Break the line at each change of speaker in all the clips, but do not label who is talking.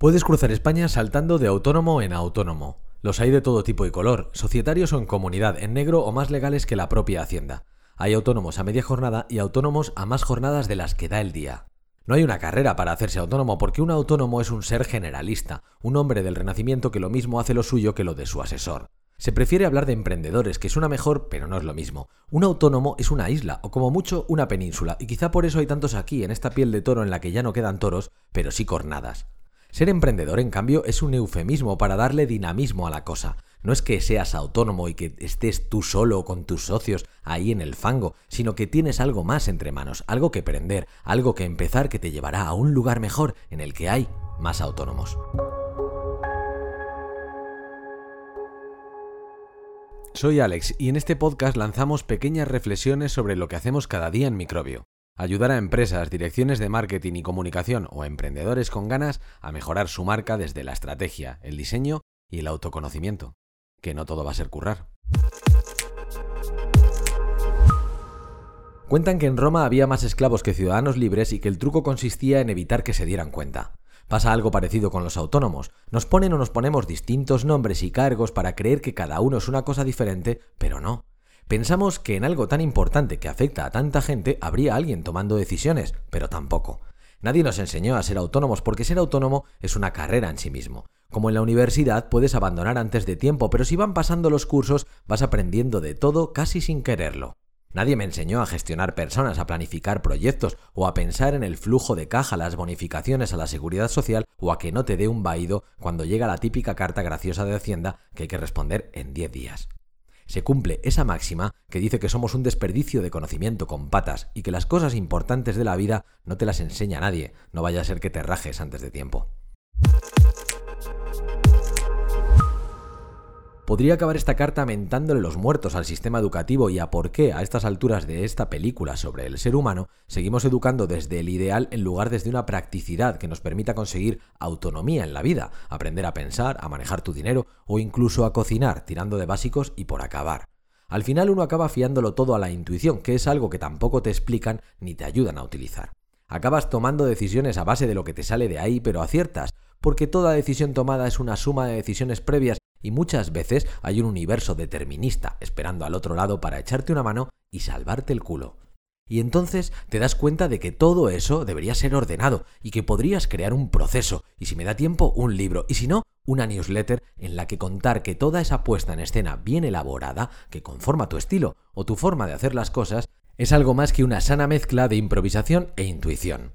Puedes cruzar España saltando de autónomo en autónomo. Los hay de todo tipo y color, societarios o en comunidad, en negro o más legales que la propia Hacienda. Hay autónomos a media jornada y autónomos a más jornadas de las que da el día. No hay una carrera para hacerse autónomo porque un autónomo es un ser generalista, un hombre del renacimiento que lo mismo hace lo suyo que lo de su asesor. Se prefiere hablar de emprendedores, que suena mejor, pero no es lo mismo. Un autónomo es una isla, o como mucho una península, y quizá por eso hay tantos aquí, en esta piel de toro en la que ya no quedan toros, pero sí cornadas. Ser emprendedor, en cambio, es un eufemismo para darle dinamismo a la cosa. No es que seas autónomo y que estés tú solo con tus socios ahí en el fango, sino que tienes algo más entre manos, algo que prender, algo que empezar que te llevará a un lugar mejor en el que hay más autónomos. Soy Alex y en este podcast lanzamos pequeñas reflexiones sobre lo que hacemos cada día en Microbio ayudar a empresas, direcciones de marketing y comunicación o emprendedores con ganas a mejorar su marca desde la estrategia, el diseño y el autoconocimiento. Que no todo va a ser currar. Cuentan que en Roma había más esclavos que ciudadanos libres y que el truco consistía en evitar que se dieran cuenta. Pasa algo parecido con los autónomos. Nos ponen o nos ponemos distintos nombres y cargos para creer que cada uno es una cosa diferente, pero no. Pensamos que en algo tan importante que afecta a tanta gente habría alguien tomando decisiones, pero tampoco. Nadie nos enseñó a ser autónomos porque ser autónomo es una carrera en sí mismo. Como en la universidad puedes abandonar antes de tiempo, pero si van pasando los cursos vas aprendiendo de todo casi sin quererlo. Nadie me enseñó a gestionar personas, a planificar proyectos o a pensar en el flujo de caja, las bonificaciones a la seguridad social o a que no te dé un vaído cuando llega la típica carta graciosa de Hacienda que hay que responder en 10 días se cumple esa máxima que dice que somos un desperdicio de conocimiento con patas y que las cosas importantes de la vida no te las enseña nadie, no vaya a ser que te rajes antes de tiempo. Podría acabar esta carta mentándole los muertos al sistema educativo y a por qué a estas alturas de esta película sobre el ser humano seguimos educando desde el ideal en lugar desde una practicidad que nos permita conseguir autonomía en la vida, aprender a pensar, a manejar tu dinero o incluso a cocinar tirando de básicos y por acabar. Al final uno acaba fiándolo todo a la intuición, que es algo que tampoco te explican ni te ayudan a utilizar. Acabas tomando decisiones a base de lo que te sale de ahí, pero aciertas, porque toda decisión tomada es una suma de decisiones previas y muchas veces hay un universo determinista esperando al otro lado para echarte una mano y salvarte el culo. Y entonces te das cuenta de que todo eso debería ser ordenado y que podrías crear un proceso, y si me da tiempo, un libro, y si no, una newsletter en la que contar que toda esa puesta en escena bien elaborada, que conforma tu estilo o tu forma de hacer las cosas, es algo más que una sana mezcla de improvisación e intuición.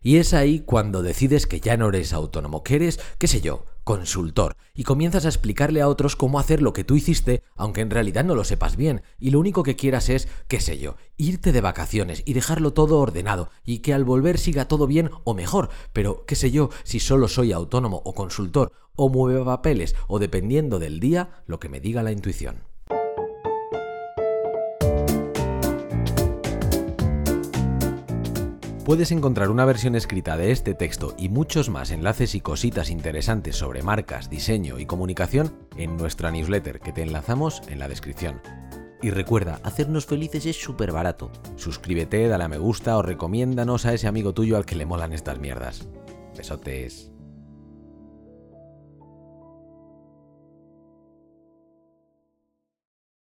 Y es ahí cuando decides que ya no eres autónomo, que eres, qué sé yo, consultor, y comienzas a explicarle a otros cómo hacer lo que tú hiciste, aunque en realidad no lo sepas bien, y lo único que quieras es, qué sé yo, irte de vacaciones y dejarlo todo ordenado, y que al volver siga todo bien o mejor, pero qué sé yo, si solo soy autónomo o consultor, o mueve papeles, o dependiendo del día, lo que me diga la intuición. Puedes encontrar una versión escrita de este texto y muchos más enlaces y cositas interesantes sobre marcas, diseño y comunicación en nuestra newsletter que te enlazamos en la descripción. Y recuerda, hacernos felices es súper barato. Suscríbete, dale a me gusta o recomiéndanos a ese amigo tuyo al que le molan estas mierdas. Besotes.